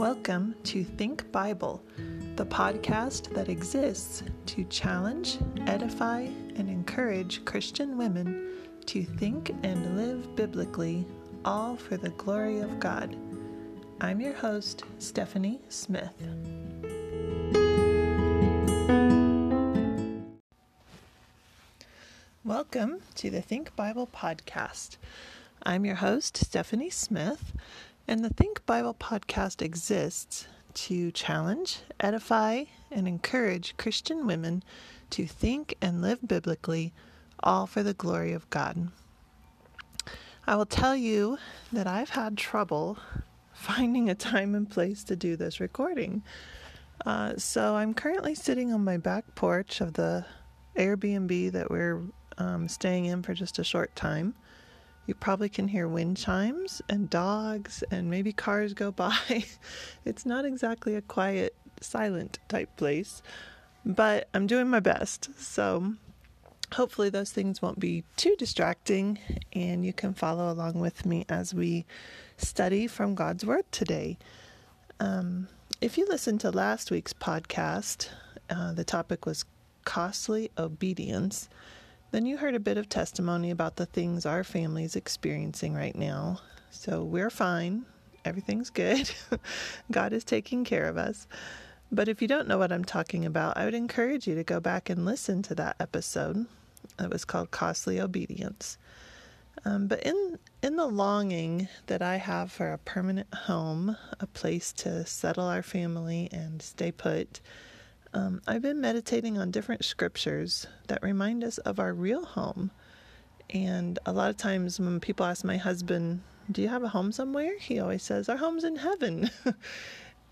Welcome to Think Bible, the podcast that exists to challenge, edify, and encourage Christian women to think and live biblically, all for the glory of God. I'm your host, Stephanie Smith. Welcome to the Think Bible podcast. I'm your host, Stephanie Smith. And the Think Bible podcast exists to challenge, edify, and encourage Christian women to think and live biblically, all for the glory of God. I will tell you that I've had trouble finding a time and place to do this recording. Uh, so I'm currently sitting on my back porch of the Airbnb that we're um, staying in for just a short time. You probably can hear wind chimes and dogs and maybe cars go by. it's not exactly a quiet, silent type place, but I'm doing my best. So hopefully those things won't be too distracting and you can follow along with me as we study from God's Word today. Um, if you listened to last week's podcast, uh, the topic was costly obedience then you heard a bit of testimony about the things our family is experiencing right now. So we're fine. Everything's good. God is taking care of us. But if you don't know what I'm talking about, I would encourage you to go back and listen to that episode. It was called Costly Obedience. Um, but in in the longing that I have for a permanent home, a place to settle our family and stay put, um, I've been meditating on different scriptures that remind us of our real home. And a lot of times when people ask my husband, Do you have a home somewhere? He always says, Our home's in heaven.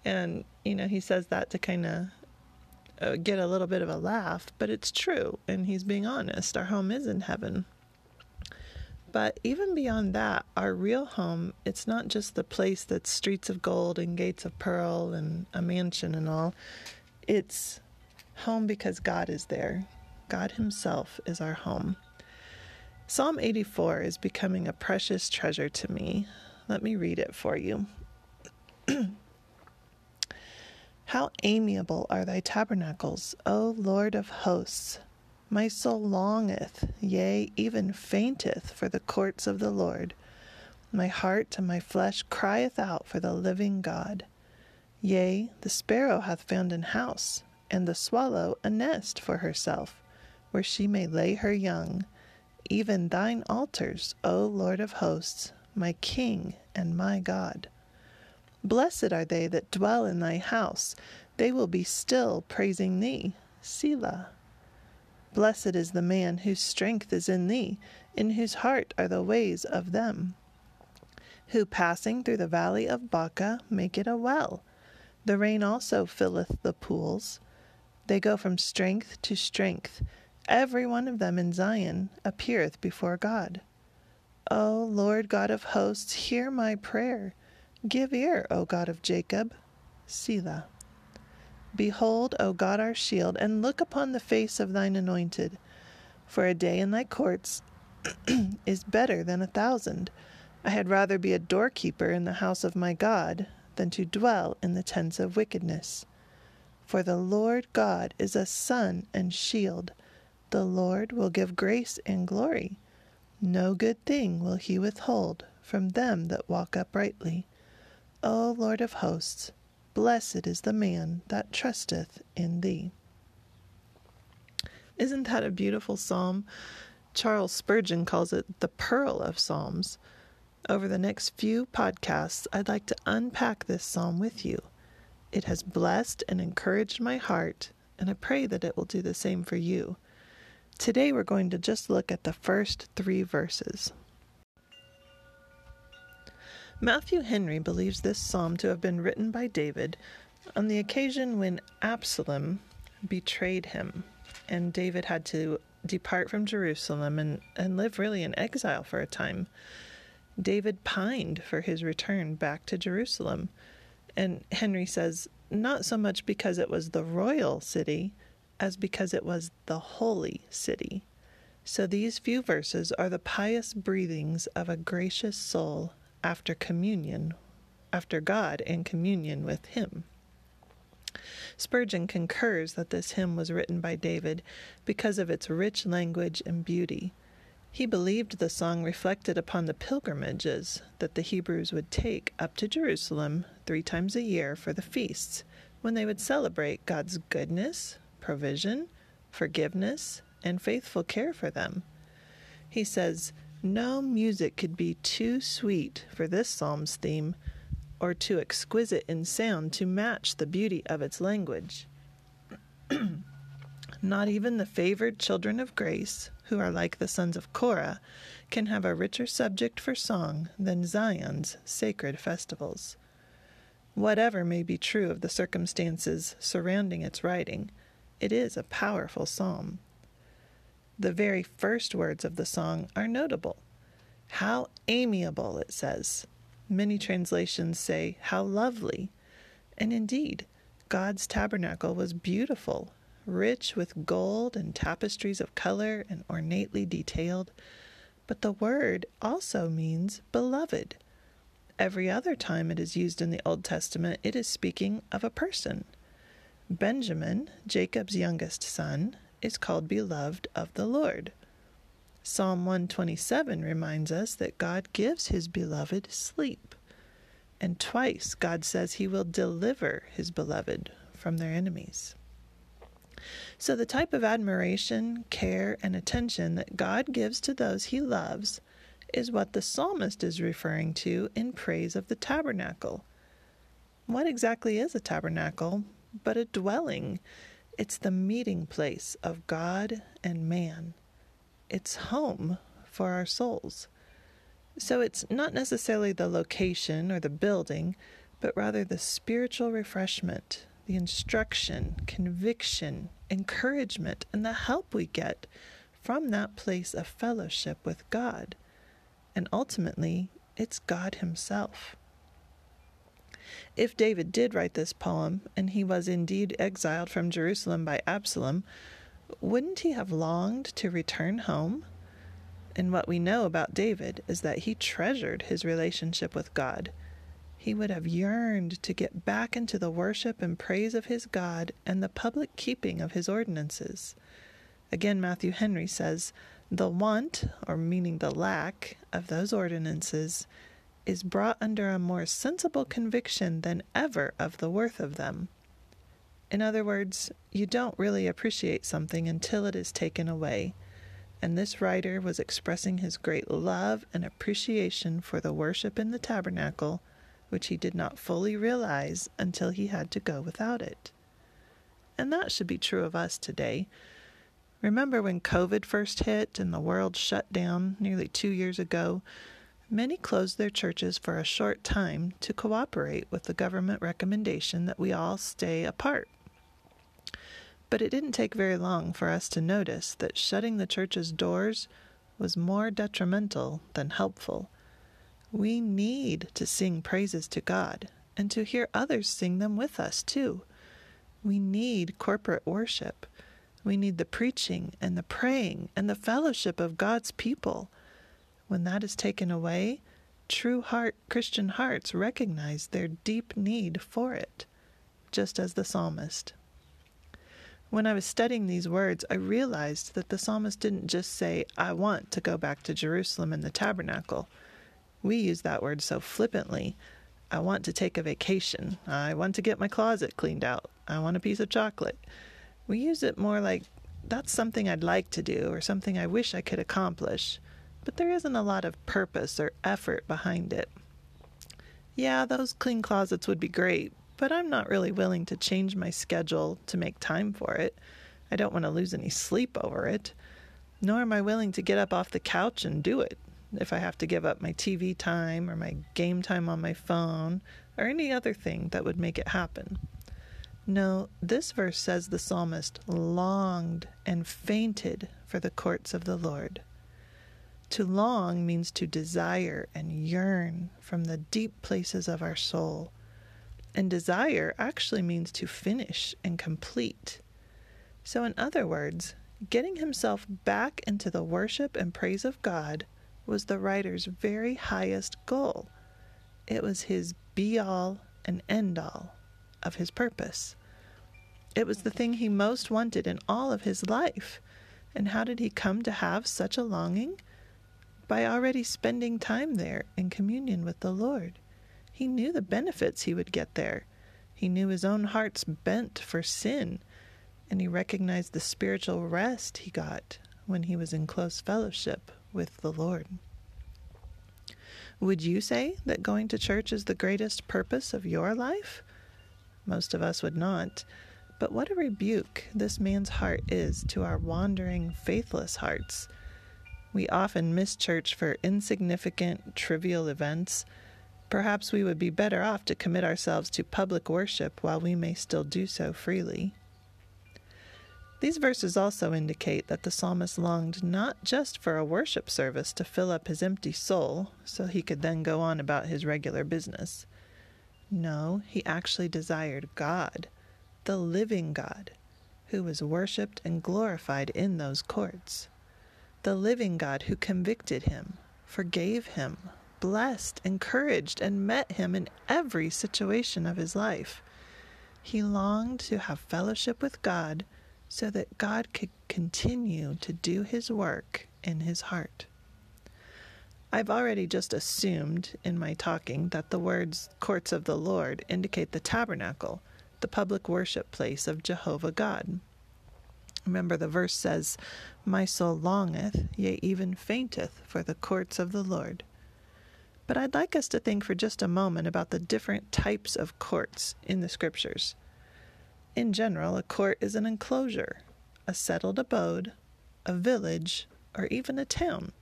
and, you know, he says that to kind of uh, get a little bit of a laugh, but it's true. And he's being honest. Our home is in heaven. But even beyond that, our real home, it's not just the place that's streets of gold and gates of pearl and a mansion and all. It's home because God is there. God Himself is our home. Psalm 84 is becoming a precious treasure to me. Let me read it for you. How amiable are thy tabernacles, O Lord of hosts! My soul longeth, yea, even fainteth for the courts of the Lord. My heart and my flesh crieth out for the living God. Yea, the sparrow hath found an house, and the swallow a nest for herself, where she may lay her young. Even thine altars, O Lord of hosts, my King and my God. Blessed are they that dwell in thy house, they will be still praising thee. Selah. Blessed is the man whose strength is in thee, in whose heart are the ways of them. Who passing through the valley of Baca make it a well the rain also filleth the pools. They go from strength to strength. Every one of them in Zion appeareth before God. O Lord God of hosts, hear my prayer. Give ear, O God of Jacob. Selah. Behold, O God our shield, and look upon the face of thine anointed. For a day in thy courts is better than a thousand. I had rather be a doorkeeper in the house of my God than to dwell in the tents of wickedness. For the Lord God is a sun and shield. The Lord will give grace and glory. No good thing will he withhold from them that walk uprightly. O Lord of hosts, blessed is the man that trusteth in thee. Isn't that a beautiful psalm? Charles Spurgeon calls it the pearl of psalms. Over the next few podcasts, I'd like to unpack this psalm with you. It has blessed and encouraged my heart, and I pray that it will do the same for you. Today, we're going to just look at the first three verses. Matthew Henry believes this psalm to have been written by David on the occasion when Absalom betrayed him, and David had to depart from Jerusalem and, and live really in exile for a time. David pined for his return back to Jerusalem. And Henry says, not so much because it was the royal city as because it was the holy city. So these few verses are the pious breathings of a gracious soul after communion after God and communion with Him. Spurgeon concurs that this hymn was written by David because of its rich language and beauty. He believed the song reflected upon the pilgrimages that the Hebrews would take up to Jerusalem three times a year for the feasts, when they would celebrate God's goodness, provision, forgiveness, and faithful care for them. He says, No music could be too sweet for this psalm's theme, or too exquisite in sound to match the beauty of its language. Not even the favored children of grace, who are like the sons of Korah, can have a richer subject for song than Zion's sacred festivals. Whatever may be true of the circumstances surrounding its writing, it is a powerful psalm. The very first words of the song are notable. How amiable, it says. Many translations say, How lovely. And indeed, God's tabernacle was beautiful, rich with gold and tapestries of color and ornately detailed. But the word also means beloved. Every other time it is used in the Old Testament, it is speaking of a person. Benjamin, Jacob's youngest son, is called beloved of the Lord. Psalm 127 reminds us that God gives his beloved sleep. And twice God says he will deliver his beloved from their enemies. So, the type of admiration, care, and attention that God gives to those he loves is what the psalmist is referring to in praise of the tabernacle. What exactly is a tabernacle but a dwelling? It's the meeting place of God and man it's home for our souls. So it's not necessarily the location or the building, but rather the spiritual refreshment, the instruction, conviction, encouragement, and the help we get from that place of fellowship with God. And ultimately, it's God Himself. If David did write this poem, and he was indeed exiled from Jerusalem by Absalom, wouldn't he have longed to return home? And what we know about David is that he treasured his relationship with God. He would have yearned to get back into the worship and praise of his God and the public keeping of his ordinances. Again, Matthew Henry says, The want, or meaning the lack, of those ordinances is brought under a more sensible conviction than ever of the worth of them. In other words, you don't really appreciate something until it is taken away. And this writer was expressing his great love and appreciation for the worship in the tabernacle, which he did not fully realize until he had to go without it. And that should be true of us today. Remember when COVID first hit and the world shut down nearly two years ago? Many closed their churches for a short time to cooperate with the government recommendation that we all stay apart but it didn't take very long for us to notice that shutting the church's doors was more detrimental than helpful. We need to sing praises to God and to hear others sing them with us, too. We need corporate worship. We need the preaching and the praying and the fellowship of God's people. When that is taken away, true heart Christian hearts recognize their deep need for it, just as the psalmist. When I was studying these words, I realized that the psalmist didn't just say, I want to go back to Jerusalem and the tabernacle. We use that word so flippantly. I want to take a vacation. I want to get my closet cleaned out. I want a piece of chocolate. We use it more like that's something I'd like to do or something I wish I could accomplish, but there isn't a lot of purpose or effort behind it. Yeah, those clean closets would be great, but I'm not really willing to change my schedule to make time for it. I don't want to lose any sleep over it. Nor am I willing to get up off the couch and do it if I have to give up my TV time or my game time on my phone or any other thing that would make it happen. No, this verse says the psalmist longed and fainted for the courts of the Lord. To long means to desire and yearn from the deep places of our soul and desire actually means to finish and complete. So, in other words, getting himself back into the worship and praise of God was the writer's very highest goal. it was his be all and end all of his purpose. It was the thing he most wanted in all of his life. And how did he come to have such a longing? By already spending time there in communion with the Lord. He knew the benefits he would get there. He knew his own heart's bent for sin, and he recognized the spiritual rest he got when he was in close fellowship with the Lord. Would you say that going to church is the greatest purpose of your life? Most of us would not. But what a rebuke this man's heart is to our wandering, faithless hearts. We often miss church for insignificant, trivial events Perhaps we would be better off to commit ourselves to public worship while we may still do so freely. These verses also indicate that the psalmist longed not just for a worship service to fill up his empty soul so he could then go on about his regular business. No, he actually desired God, the living God, who was worshiped and glorified in those courts. The living God who convicted him, forgave him, blessed, encouraged, and met him in every situation of his life. He longed to have fellowship with God so that God could continue to do his work in his heart. I've already just assumed in my talking that the words courts of the Lord indicate the tabernacle, the public worship place of Jehovah God. Remember, the verse says, My soul longeth, yea, even fainteth, for the courts of the Lord. But I'd like us to think for just a moment about the different types of courts in the scriptures. In general, a court is an enclosure, a settled abode, a village, or even a town.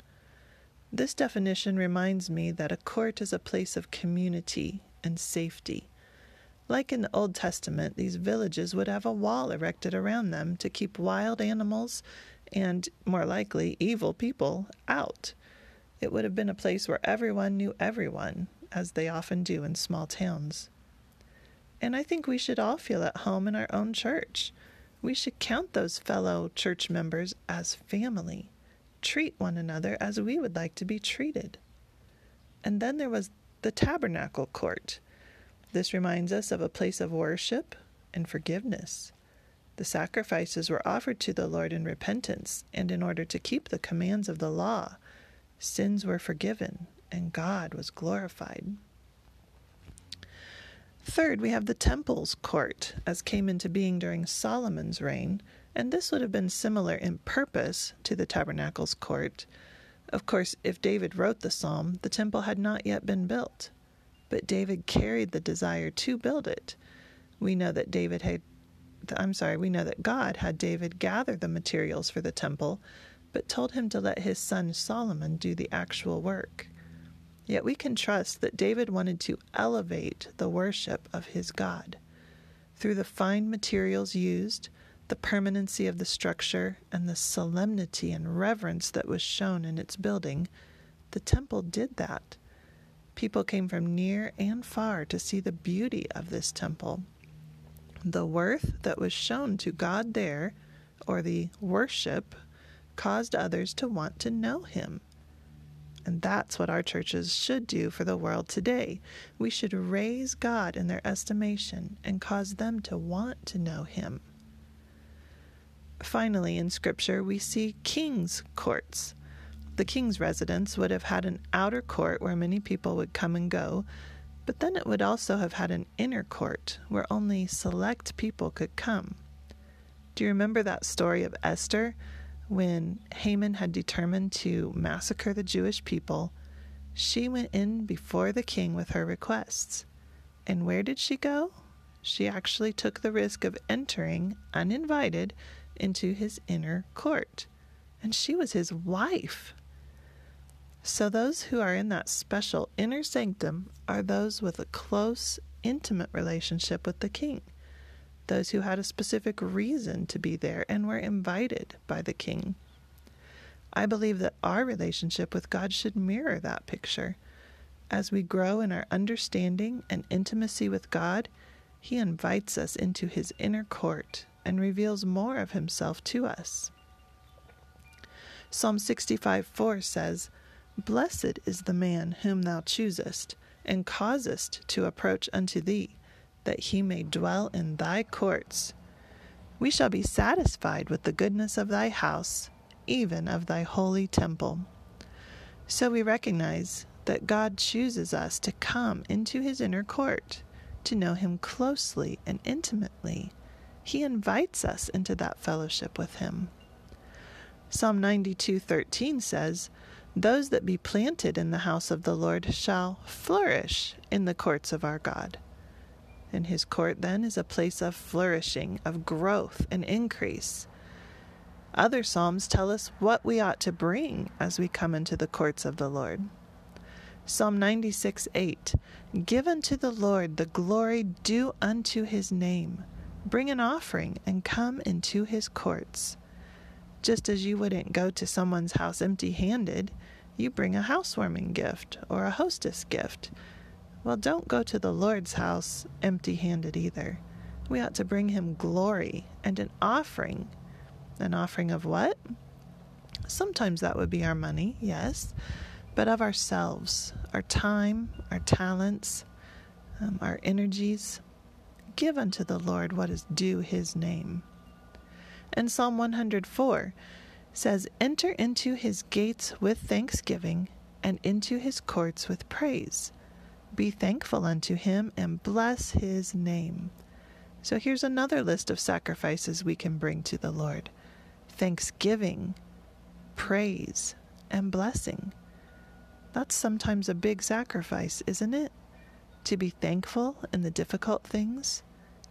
This definition reminds me that a court is a place of community and safety. Like in the Old Testament, these villages would have a wall erected around them to keep wild animals and, more likely, evil people out. It would have been a place where everyone knew everyone, as they often do in small towns. And I think we should all feel at home in our own church. We should count those fellow church members as family, treat one another as we would like to be treated. And then there was the tabernacle court. This reminds us of a place of worship and forgiveness. The sacrifices were offered to the Lord in repentance and in order to keep the commands of the law Sins were forgiven, and God was glorified. Third, we have the temple's court, as came into being during Solomon's reign, and this would have been similar in purpose to the tabernacle's court. Of course, if David wrote the psalm, the temple had not yet been built, but David carried the desire to build it. We know that David had I'm sorry, we know that God had David gather the materials for the temple but told him to let his son Solomon do the actual work. Yet we can trust that David wanted to elevate the worship of his God. Through the fine materials used, the permanency of the structure, and the solemnity and reverence that was shown in its building, the temple did that. People came from near and far to see the beauty of this temple. The worth that was shown to God there, or the worship caused others to want to know him. And that's what our churches should do for the world today. We should raise God in their estimation and cause them to want to know him. Finally, in Scripture, we see kings' courts. The king's residence would have had an outer court where many people would come and go, but then it would also have had an inner court where only select people could come. Do you remember that story of Esther? When Haman had determined to massacre the Jewish people, she went in before the king with her requests. And where did she go? She actually took the risk of entering, uninvited, into his inner court. And she was his wife. So, those who are in that special inner sanctum are those with a close, intimate relationship with the king those who had a specific reason to be there and were invited by the king. I believe that our relationship with God should mirror that picture. As we grow in our understanding and intimacy with God, He invites us into His inner court and reveals more of Himself to us. Psalm 65 4 says, Blessed is the man whom thou choosest, and causest to approach unto thee, that he may dwell in thy courts. We shall be satisfied with the goodness of thy house, even of thy holy temple. So we recognize that God chooses us to come into his inner court, to know him closely and intimately. He invites us into that fellowship with him. Psalm 92:13 says, "Those that be planted in the house of the Lord shall flourish in the courts of our God." And his court then is a place of flourishing, of growth and increase. Other psalms tell us what we ought to bring as we come into the courts of the Lord. Psalm 96 8 Give unto the Lord the glory due unto his name. Bring an offering and come into his courts. Just as you wouldn't go to someone's house empty handed, you bring a housewarming gift or a hostess gift. Well, don't go to the Lord's house empty handed either. We ought to bring him glory and an offering. An offering of what? Sometimes that would be our money, yes, but of ourselves, our time, our talents, um, our energies. Give unto the Lord what is due his name. And Psalm 104 says, Enter into his gates with thanksgiving and into his courts with praise. Be thankful unto him and bless his name. So here's another list of sacrifices we can bring to the Lord thanksgiving, praise, and blessing. That's sometimes a big sacrifice, isn't it? To be thankful in the difficult things,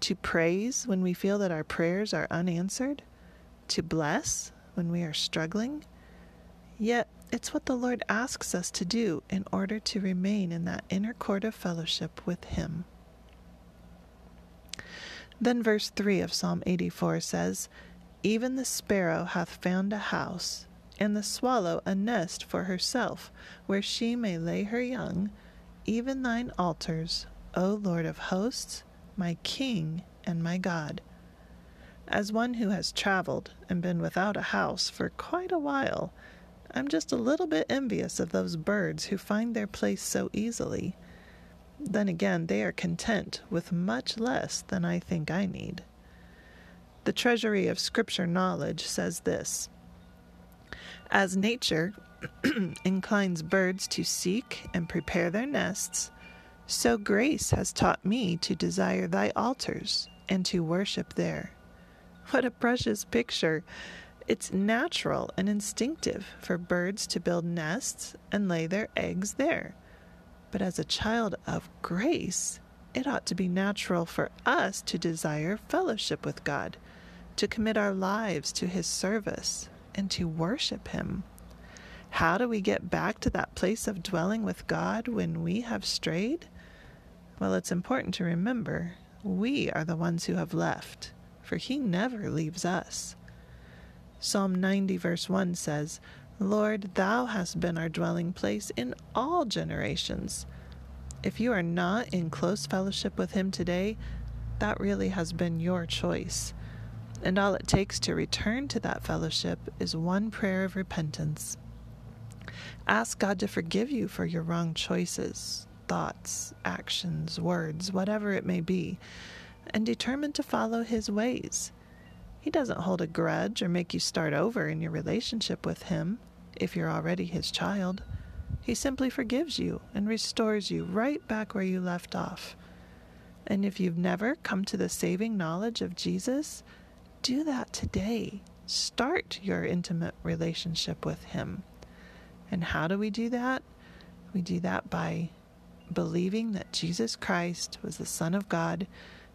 to praise when we feel that our prayers are unanswered, to bless when we are struggling. Yet, it's what the Lord asks us to do in order to remain in that inner court of fellowship with Him. Then, verse 3 of Psalm 84 says, Even the sparrow hath found a house, and the swallow a nest for herself, where she may lay her young, even thine altars, O Lord of hosts, my King and my God. As one who has traveled and been without a house for quite a while, I'm just a little bit envious of those birds who find their place so easily. Then again, they are content with much less than I think I need. The Treasury of Scripture Knowledge says this As nature inclines birds to seek and prepare their nests, so grace has taught me to desire thy altars and to worship there. What a precious picture! It's natural and instinctive for birds to build nests and lay their eggs there. But as a child of grace, it ought to be natural for us to desire fellowship with God, to commit our lives to His service, and to worship Him. How do we get back to that place of dwelling with God when we have strayed? Well, it's important to remember we are the ones who have left, for He never leaves us. Psalm 90, verse 1 says, Lord, Thou hast been our dwelling place in all generations. If you are not in close fellowship with Him today, that really has been your choice. And all it takes to return to that fellowship is one prayer of repentance. Ask God to forgive you for your wrong choices, thoughts, actions, words, whatever it may be, and determine to follow His ways. He doesn't hold a grudge or make you start over in your relationship with Him if you're already His child. He simply forgives you and restores you right back where you left off. And if you've never come to the saving knowledge of Jesus, do that today. Start your intimate relationship with Him. And how do we do that? We do that by believing that Jesus Christ was the Son of God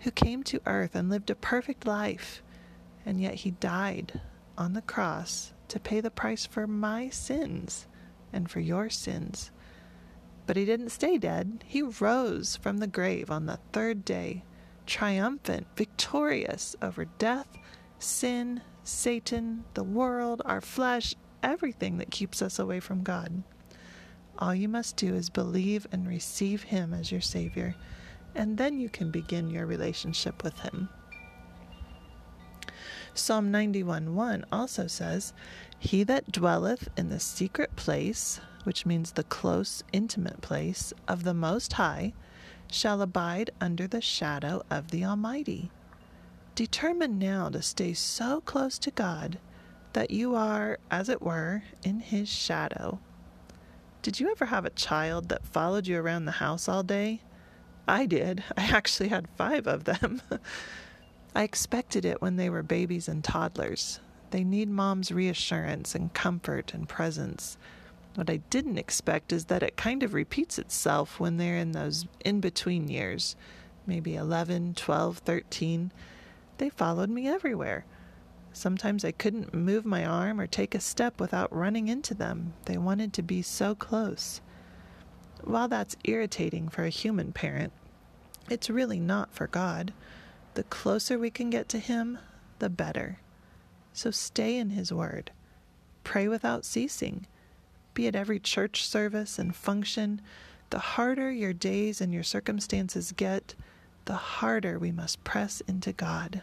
who came to earth and lived a perfect life, and yet he died on the cross to pay the price for my sins and for your sins. But he didn't stay dead. He rose from the grave on the third day, triumphant, victorious over death, sin, Satan, the world, our flesh, everything that keeps us away from God. All you must do is believe and receive Him as your Savior, and then you can begin your relationship with Him. Psalm 91 1 also says, He that dwelleth in the secret place which means the close, intimate place of the Most High, shall abide under the shadow of the Almighty. Determine now to stay so close to God that you are, as it were, in His shadow. Did you ever have a child that followed you around the house all day? I did. I actually had five of them. I expected it when they were babies and toddlers. They need mom's reassurance and comfort and presence. What I didn't expect is that it kind of repeats itself when they're in those in between years, maybe 11, 12, 13. They followed me everywhere. Sometimes I couldn't move my arm or take a step without running into them. They wanted to be so close. While that's irritating for a human parent, it's really not for God. The closer we can get to Him, the better. So stay in His Word. Pray without ceasing. Be at every church service and function. The harder your days and your circumstances get, the harder we must press into God.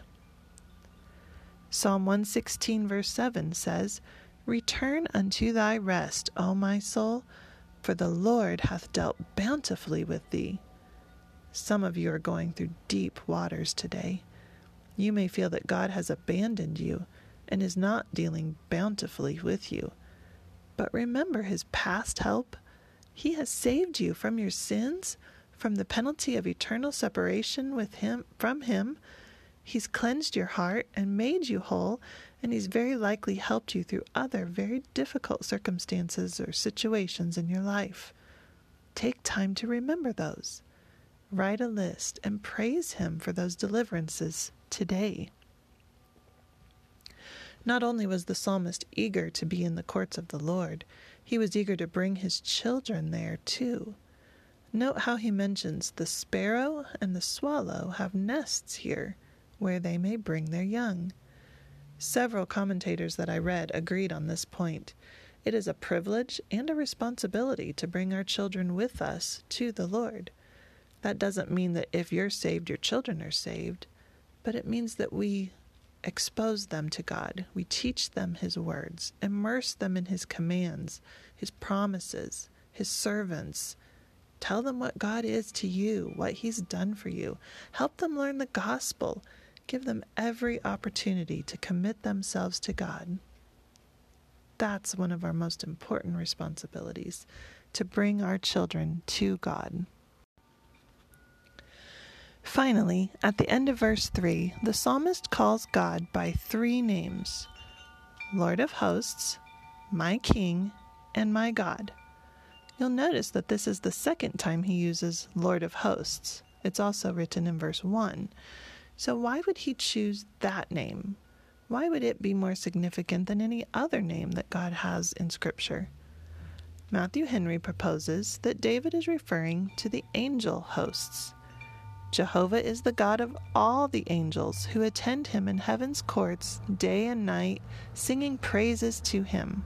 Psalm 116, verse 7 says, Return unto thy rest, O my soul, for the Lord hath dealt bountifully with thee. Some of you are going through deep waters today. You may feel that God has abandoned you and is not dealing bountifully with you. But remember his past help. He has saved you from your sins, from the penalty of eternal separation with him from him. He's cleansed your heart and made you whole, and he's very likely helped you through other very difficult circumstances or situations in your life. Take time to remember those. Write a list and praise him for those deliverances today. Not only was the psalmist eager to be in the courts of the Lord, he was eager to bring his children there too. Note how he mentions the sparrow and the swallow have nests here where they may bring their young. Several commentators that I read agreed on this point. It is a privilege and a responsibility to bring our children with us to the Lord. That doesn't mean that if you're saved, your children are saved, but it means that we expose them to God. We teach them His words, immerse them in His commands, His promises, His servants. Tell them what God is to you, what He's done for you. Help them learn the gospel. Give them every opportunity to commit themselves to God. That's one of our most important responsibilities to bring our children to God. Finally, at the end of verse 3, the psalmist calls God by three names Lord of hosts, my King, and my God. You'll notice that this is the second time he uses Lord of hosts. It's also written in verse 1. So, why would he choose that name? Why would it be more significant than any other name that God has in Scripture? Matthew Henry proposes that David is referring to the angel hosts. Jehovah is the God of all the angels who attend him in heaven's courts day and night, singing praises to him.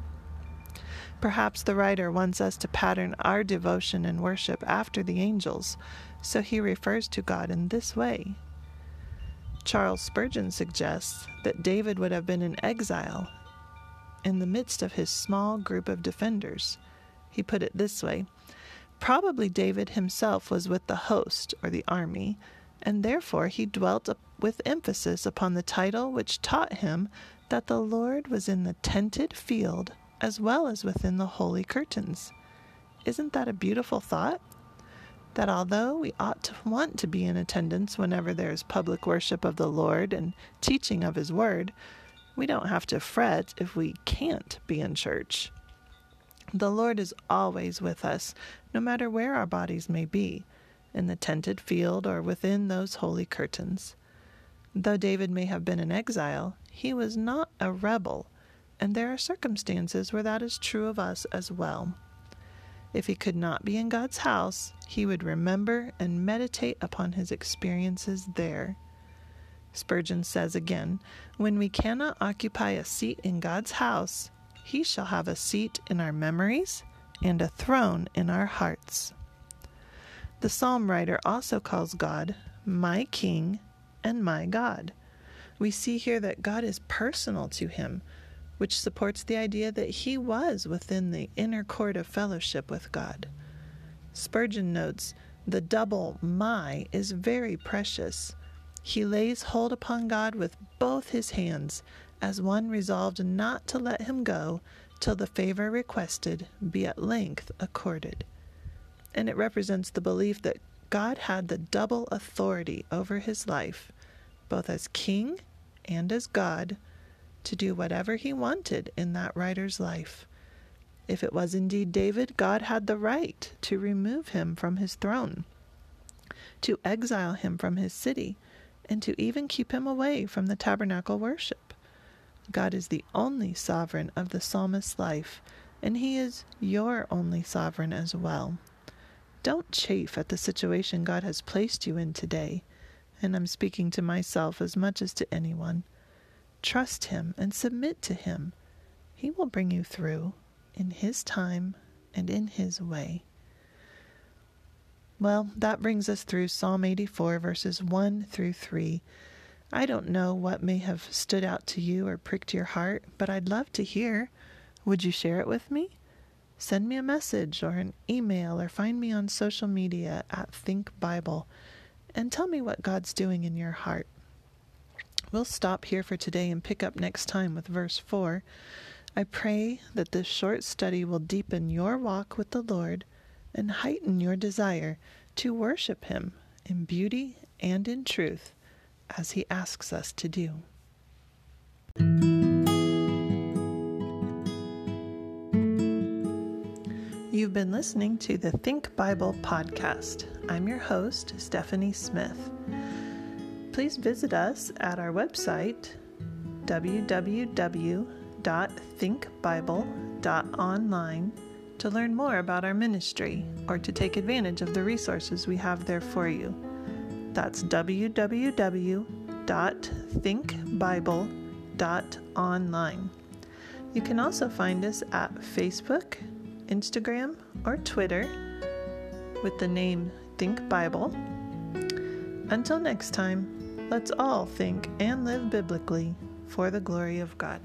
Perhaps the writer wants us to pattern our devotion and worship after the angels, so he refers to God in this way. Charles Spurgeon suggests that David would have been in exile in the midst of his small group of defenders. He put it this way Probably David himself was with the host, or the army, and therefore he dwelt with emphasis upon the title which taught him that the Lord was in the tented field as well as within the holy curtains. Isn't that a beautiful thought? That although we ought to want to be in attendance whenever there is public worship of the Lord and teaching of His Word, we don't have to fret if we can't be in church. The Lord is always with us, no matter where our bodies may be, in the tented field or within those holy curtains. Though David may have been an exile, he was not a rebel, and there are circumstances where that is true of us as well. If he could not be in God's house, he would remember and meditate upon his experiences there. Spurgeon says again, When we cannot occupy a seat in God's house, he shall have a seat in our memories and a throne in our hearts. The psalm writer also calls God my King and my God. We see here that God is personal to him, which supports the idea that he was within the inner court of fellowship with God. Spurgeon notes the double my is very precious. He lays hold upon God with both his hands, as one resolved not to let him go till the favor requested be at length accorded. And it represents the belief that God had the double authority over his life, both as king and as God, to do whatever he wanted in that writer's life. If it was indeed David, God had the right to remove him from his throne, to exile him from his city, and to even keep him away from the tabernacle worship. God is the only sovereign of the psalmist's life, and he is your only sovereign as well. Don't chafe at the situation God has placed you in today, and I'm speaking to myself as much as to anyone. Trust Him and submit to Him. He will bring you through in His time and in His way. Well, that brings us through Psalm 84, verses 1 through 3. I don't know what may have stood out to you or pricked your heart, but I'd love to hear. Would you share it with me? Send me a message or an email or find me on social media at Think Bible and tell me what God's doing in your heart. We'll stop here for today and pick up next time with verse 4. I pray that this short study will deepen your walk with the Lord and heighten your desire to worship Him in beauty and in truth as He asks us to do. You've been listening to the Think Bible podcast. I'm your host, Stephanie Smith. Please visit us at our website, www.thinkbible.online, to learn more about our ministry or to take advantage of the resources we have there for you. That's www.thinkbible.online. You can also find us at Facebook, Instagram, or Twitter with the name Think Bible. Until next time, let's all think and live biblically for the glory of God.